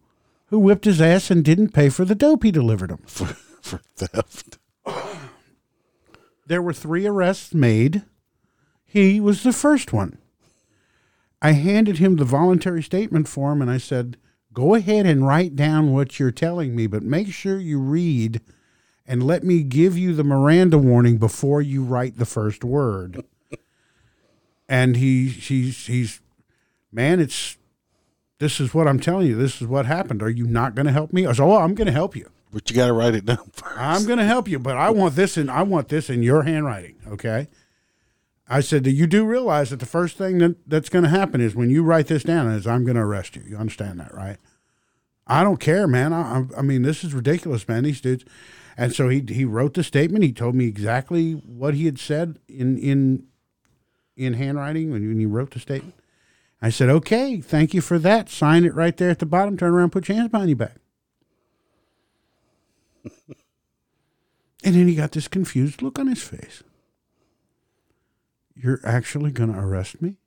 who whipped his ass and didn't pay for the dope he delivered them. for, for theft. There were three arrests made. He was the first one. I handed him the voluntary statement form and I said, Go ahead and write down what you're telling me, but make sure you read and let me give you the Miranda warning before you write the first word. and he he's he's man, it's this is what I'm telling you. This is what happened. Are you not going to help me? I said, "Oh, I'm going to help you. But you got to write it down first. I'm going to help you, but I want this in I want this in your handwriting." Okay. I said, Do "You do realize that the first thing that, that's going to happen is when you write this down is I'm going to arrest you. You understand that, right?" I don't care, man. I, I, mean, this is ridiculous, man. These dudes, and so he he wrote the statement. He told me exactly what he had said in in in handwriting when he wrote the statement. I said, "Okay, thank you for that. Sign it right there at the bottom. Turn around, put your hands behind your back." and then he got this confused look on his face. You're actually going to arrest me?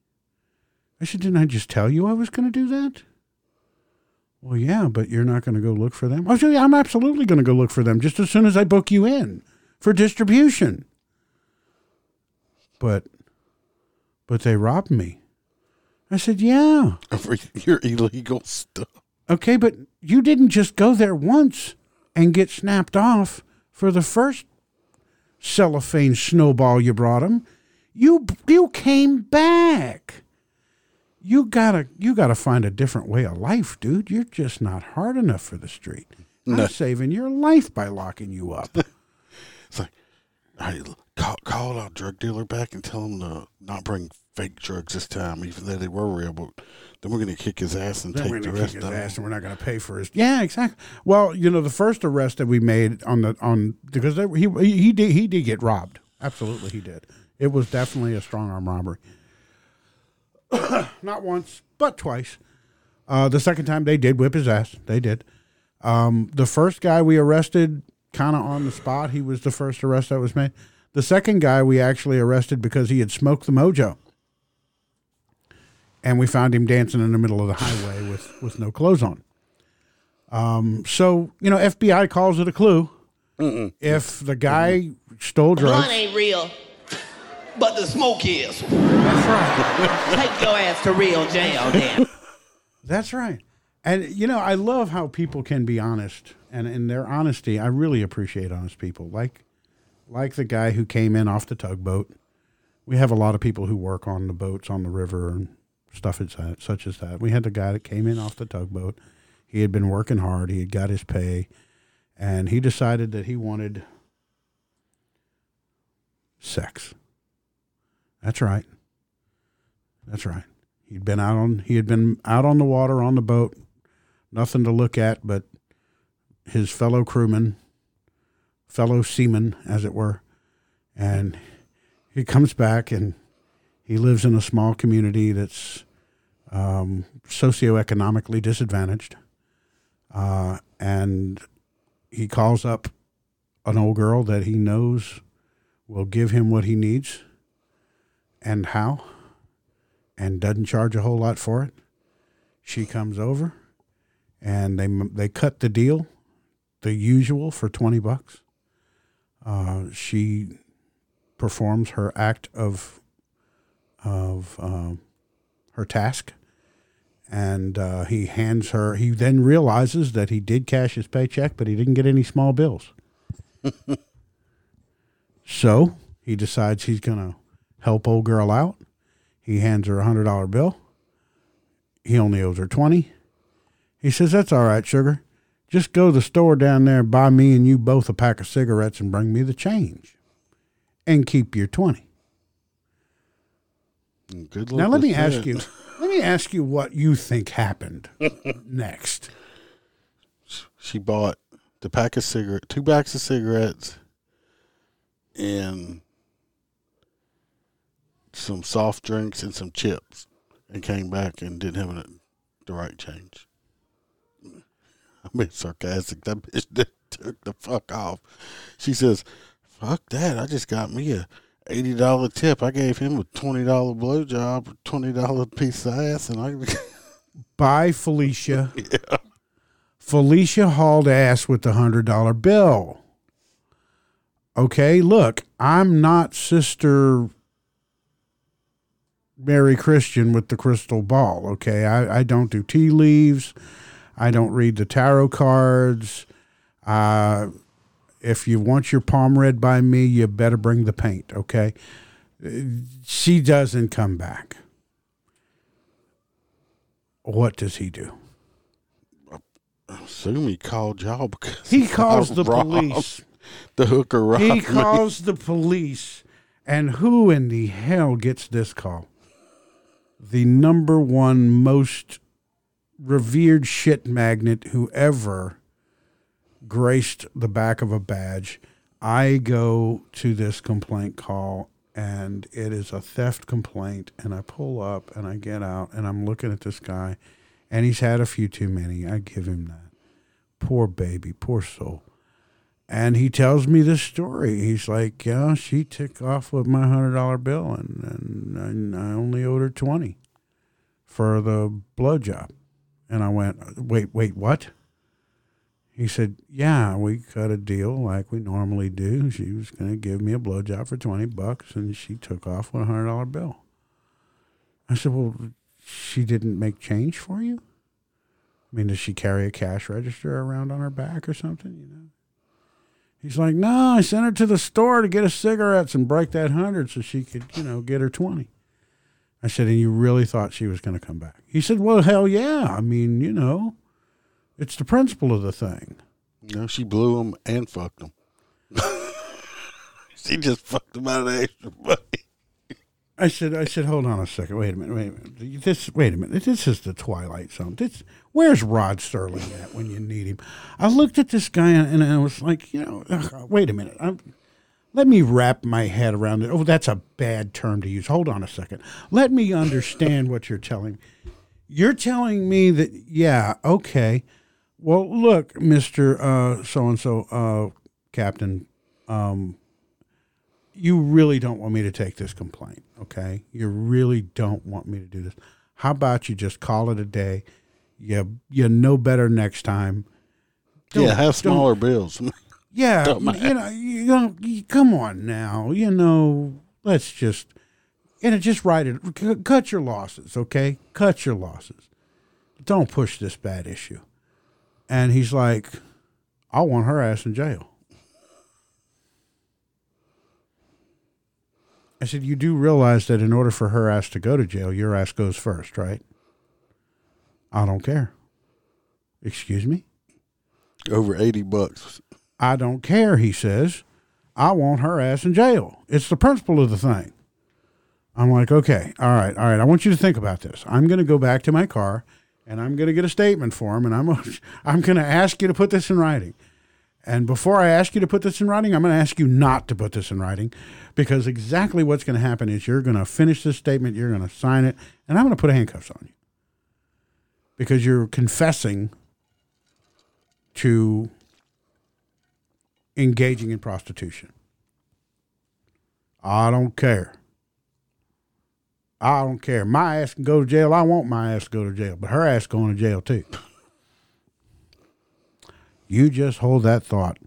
I said, Didn't I just tell you I was going to do that? Well, yeah, but you're not going to go look for them. Yeah, I'm absolutely going to go look for them just as soon as I book you in for distribution. But, but they robbed me. I said, yeah. for your illegal stuff. Okay, but you didn't just go there once and get snapped off for the first cellophane snowball you brought him. You you came back. You gotta you gotta find a different way of life, dude. You're just not hard enough for the street. I'm saving your life by locking you up. It's like, hey, call, call our drug dealer back and tell him to not bring fake drugs this time, even though they were real. But then we're going to kick his ass and Then we're take the gonna rest kick his of ass, and we're not going to pay for his. Yeah, exactly. Well, you know, the first arrest that we made on the on because they, he he did he did get robbed. Absolutely, he did. It was definitely a strong arm robbery. not once, but twice. Uh, the second time they did whip his ass. They did. Um, the first guy we arrested, kind of on the spot. He was the first arrest that was made. The second guy we actually arrested because he had smoked the mojo and we found him dancing in the middle of the highway with, with no clothes on. Um, so you know, FBI calls it a clue. If the guy stole drugs, Blunt ain't real, but the smoke is. that's right. Take your ass to real jail, then. That's right. And you know, I love how people can be honest, and in their honesty, I really appreciate honest people. Like, like the guy who came in off the tugboat. We have a lot of people who work on the boats on the river and stuff as that, such as that. We had the guy that came in off the tugboat. He had been working hard. He had got his pay, and he decided that he wanted sex. That's right. That's right. He'd been out on he had been out on the water on the boat, nothing to look at but his fellow crewmen, fellow seamen, as it were, and he comes back and he lives in a small community that's um, socioeconomically disadvantaged, uh, and he calls up an old girl that he knows will give him what he needs, and how and doesn't charge a whole lot for it. She comes over, and they they cut the deal, the usual for twenty bucks. Uh, she performs her act of of um, her task, and uh, he hands her. He then realizes that he did cash his paycheck, but he didn't get any small bills. so he decides he's gonna help old girl out. He hands her a hundred dollar bill. He only owes her twenty. He says, That's all right, sugar. Just go to the store down there and buy me and you both a pack of cigarettes and bring me the change. And keep your twenty. Good luck Now let me ask you let me ask you what you think happened next. She bought the pack of cigarette, two packs of cigarettes, and some soft drinks and some chips, and came back and didn't have the right change. I'm being sarcastic. That bitch took the fuck off. She says, "Fuck that! I just got me a." Eighty dollar tip. I gave him a twenty dollar blowjob, twenty dollar piece of ass, and I Bye, Felicia. Felicia hauled ass with the hundred dollar bill. Okay, look, I'm not Sister Mary Christian with the crystal ball. Okay, I, I don't do tea leaves. I don't read the tarot cards. Uh, if you want your palm read by me, you better bring the paint. Okay, she doesn't come back. What does he do? I assume he called y'all because He calls the police. The hooker robbed He me. calls the police. And who in the hell gets this call? The number one most revered shit magnet who ever graced the back of a badge. I go to this complaint call and it is a theft complaint and I pull up and I get out and I'm looking at this guy and he's had a few too many. I give him that. Poor baby, poor soul. And he tells me this story. He's like, "Yeah, she took off with my hundred dollar bill, and, and I only owed her twenty for the blowjob." And I went, "Wait, wait, what?" He said, "Yeah, we cut a deal like we normally do. She was going to give me a blowjob for twenty bucks, and she took off with a hundred dollar bill." I said, "Well, she didn't make change for you? I mean, does she carry a cash register around on her back or something? You know?" He's like, no, I sent her to the store to get us cigarettes and break that hundred so she could, you know, get her 20. I said, and you really thought she was going to come back? He said, well, hell yeah. I mean, you know, it's the principle of the thing. No, she blew him and fucked him. she just fucked him out of the extra money. I said, I said, hold on a second. Wait a minute. Wait a minute. This, wait a minute. This is the Twilight Zone. This, where's Rod Sterling at when you need him? I looked at this guy and I was like, you know, ugh, wait a minute. I'm, let me wrap my head around it. Oh, that's a bad term to use. Hold on a second. Let me understand what you're telling me. You're telling me that, yeah, okay. Well, look, Mister So and So, Captain. Um, you really don't want me to take this complaint, okay? You really don't want me to do this. How about you just call it a day? You you know better next time. Don't- yeah, have smaller bills. Yeah, you know, you know, you- come on now. You know, let's just, you know, just write it. C- cut your losses, okay? Cut your losses. Don't push this bad issue. And he's like, I want her ass in jail. I said, You do realize that in order for her ass to go to jail, your ass goes first, right? I don't care. Excuse me? Over 80 bucks. I don't care, he says. I want her ass in jail. It's the principle of the thing. I'm like, okay, all right, all right. I want you to think about this. I'm going to go back to my car and I'm going to get a statement for him and I'm I'm going to ask you to put this in writing. And before I ask you to put this in writing, I'm going to ask you not to put this in writing because exactly what's going to happen is you're going to finish this statement, you're going to sign it, and I'm going to put handcuffs on you because you're confessing to engaging in prostitution. I don't care. I don't care. My ass can go to jail. I want my ass to go to jail, but her ass going to jail too. You just hold that thought.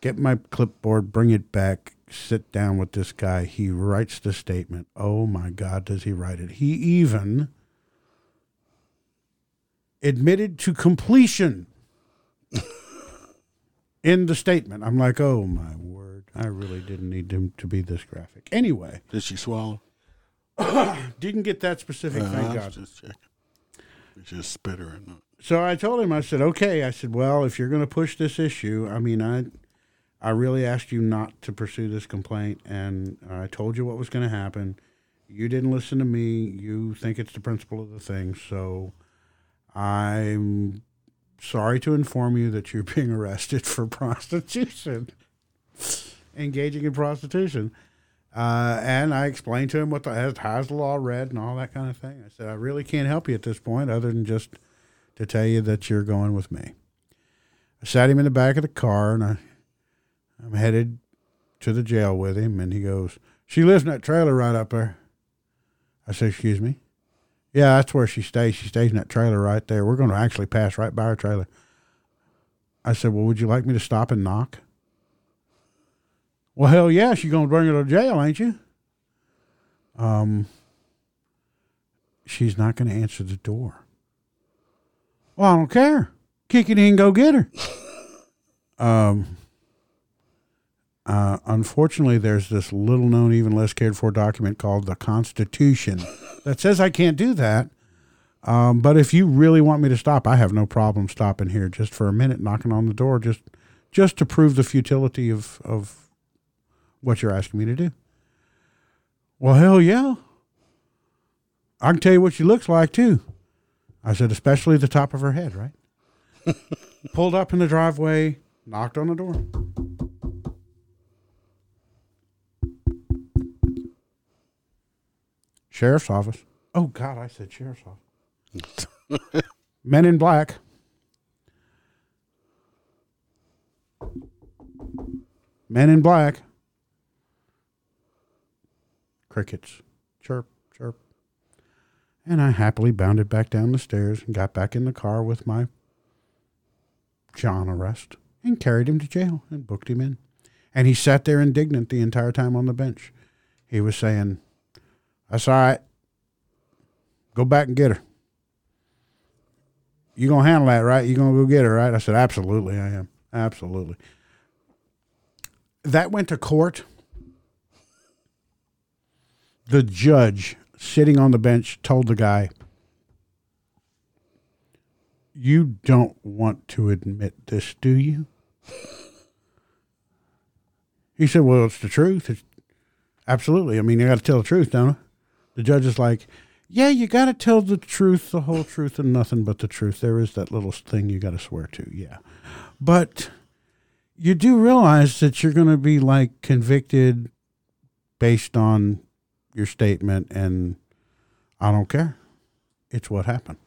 Get my clipboard, bring it back, sit down with this guy. He writes the statement. Oh my God, does he write it? He even admitted to completion in the statement. I'm like, oh my word. I really didn't need him to be this graphic. Anyway, Did she swallow? didn't get that specific, Uh, thank I God. was just just spit her in the. So I told him, I said, okay. I said, well, if you're going to push this issue, I mean, I, I really asked you not to pursue this complaint, and I told you what was going to happen. You didn't listen to me. You think it's the principle of the thing. So I'm sorry to inform you that you're being arrested for prostitution, engaging in prostitution. Uh, and I explained to him what the how's- the law read and all that kind of thing. I said I really can't help you at this point, other than just to tell you that you're going with me. I sat him in the back of the car, and I, I'm headed to the jail with him. And he goes, "She lives in that trailer right up there." I said, "Excuse me." Yeah, that's where she stays. She stays in that trailer right there. We're going to actually pass right by her trailer. I said, "Well, would you like me to stop and knock?" Well, hell yeah, she's going to bring her to jail, ain't you? Um, she's not going to answer the door. Well, I don't care. Kick it in, go get her. um, uh, unfortunately, there's this little known, even less cared for document called the Constitution that says I can't do that. Um, but if you really want me to stop, I have no problem stopping here just for a minute, knocking on the door, just just to prove the futility of of what you're asking me to do. Well, hell yeah. I can tell you what she looks like too. I said, especially the top of her head, right? Pulled up in the driveway, knocked on the door. Sheriff's office. Oh God, I said sheriff's office. Men in black. Men in black. Crickets. Chirp. And I happily bounded back down the stairs and got back in the car with my John arrest and carried him to jail and booked him in. And he sat there indignant the entire time on the bench. He was saying, That's all right. Go back and get her. You gonna handle that, right? You gonna go get her, right? I said, Absolutely, I am. Absolutely. That went to court. The judge sitting on the bench told the guy, You don't want to admit this, do you? He said, Well, it's the truth. It's, absolutely. I mean, you got to tell the truth, don't you? The judge is like, Yeah, you got to tell the truth, the whole truth, and nothing but the truth. There is that little thing you got to swear to. Yeah. But you do realize that you're going to be like convicted based on your statement, and I don't care. It's what happened.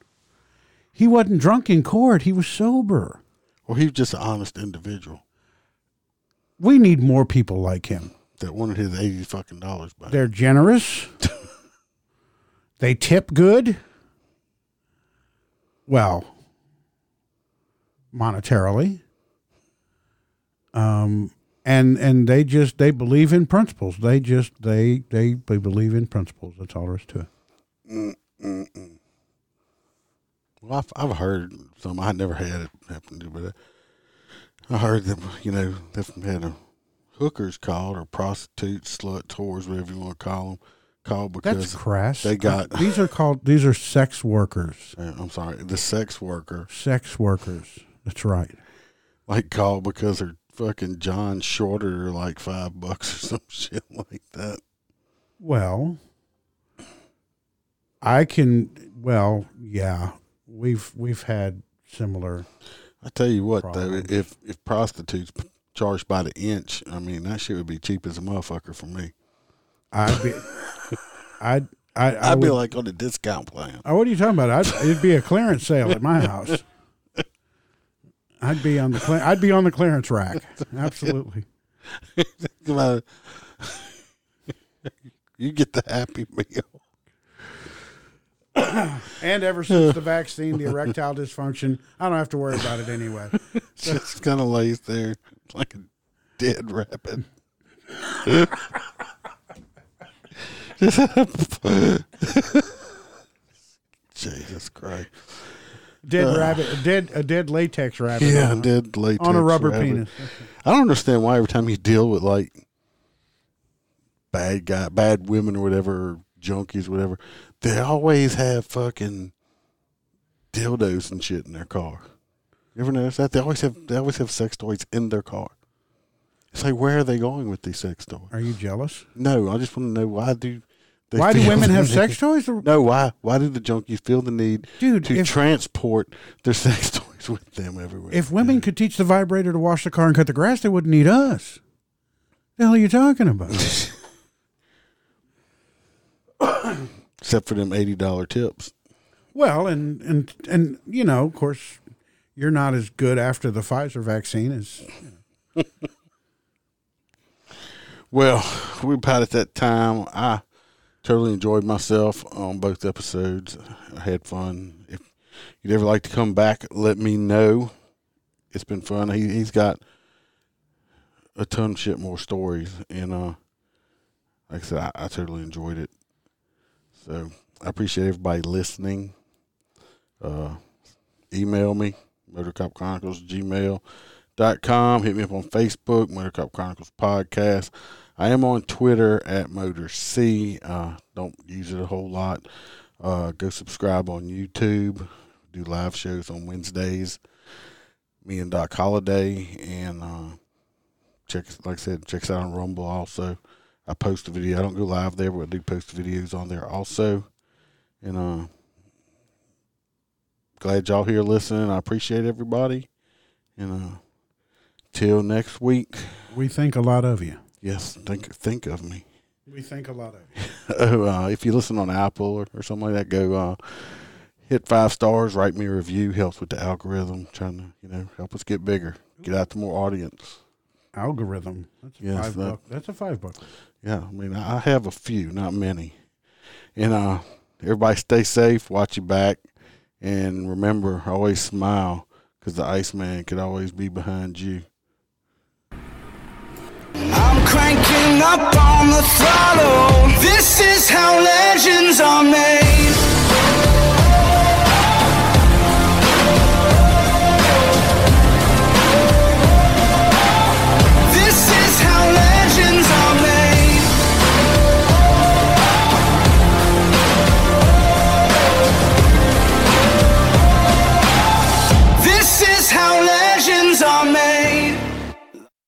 He wasn't drunk in court, he was sober. Well, he was just an honest individual We need more people like him. that wanted his eighty fucking dollars back. They're generous. they tip good. Well, monetarily. Um and and they just they believe in principles. They just they they, they believe in principles. That's all there is to it. Mm-mm-mm. Well, I've, I've heard some. I never had it happen to, but I heard that you know they've had a hookers called or prostitutes, sluts, whores, whatever you want to call them, called because That's crass. they got. These are called these are sex workers. uh, I'm sorry, the sex worker Sex workers. That's right. like called because they're fucking John shorter like five bucks or some shit like that. Well, I can. Well, yeah, we've we've had similar. I tell you what Problems. though, if if prostitutes charged by the inch, I mean that shit would be cheap as a motherfucker for me. I'd be. I'd. I, I I'd be like on the discount plan. Oh, what are you talking about? I'd, it'd be a clearance sale at my house. I'd be on the cle- I'd be on the clearance rack. Absolutely. Come on. you get the happy meal. And ever since the vaccine, the erectile dysfunction, I don't have to worry about it anyway. Just kind of lays there like a dead rabbit. Jesus Christ. Dead uh, rabbit, a dead a dead latex rabbit. Yeah, on, dead latex on a rubber rabbit. penis. I don't understand why every time you deal with like bad guy, bad women or whatever, or junkies, whatever, they always have fucking dildos and shit in their car. You ever notice that? They always have they always have sex toys in their car. It's like where are they going with these sex toys? Are you jealous? No, I just want to know why do they Why do women have sex toys? No, why why do the junkies feel the need Dude, to if- transport their sex toys with them everywhere? If women could teach the vibrator to wash the car and cut the grass, they wouldn't need us. The hell are you talking about? Except for them eighty dollar tips. well, and and and you know, of course, you're not as good after the Pfizer vaccine as Well, we're about at that time. I totally enjoyed myself on both episodes. I had fun. If you'd ever like to come back, let me know. It's been fun. He, he's got a ton of shit more stories, and uh, like I said, I, I totally enjoyed it. So I appreciate everybody listening. Uh, email me, Motorcop Chronicles, gmail.com. Hit me up on Facebook, Motorcop Chronicles Podcast. I am on Twitter at Motor C. Uh, don't use it a whole lot. Uh, go subscribe on YouTube. Do live shows on Wednesdays. Me and Doc Holiday, and uh, check like I said, check us out on Rumble also. I post a video. I don't go live there, but I do post videos on there also. And uh, glad y'all here listening. I appreciate everybody. And uh, till next week. we think a lot of you. Yes, think think of me. We think a lot of you. Oh, uh, if you listen on Apple or, or something like that, go uh, hit five stars, write me a review. Helps with the algorithm, trying to you know help us get bigger, get out to more audience. Algorithm. That's a Yes, five that- buck. That's a five buck. Yeah, I mean I have a few, not many. And uh, everybody stay safe, watch your back, and remember always smile because the Iceman could always be behind you. I'm cranking up on the throttle. This is how legends are made.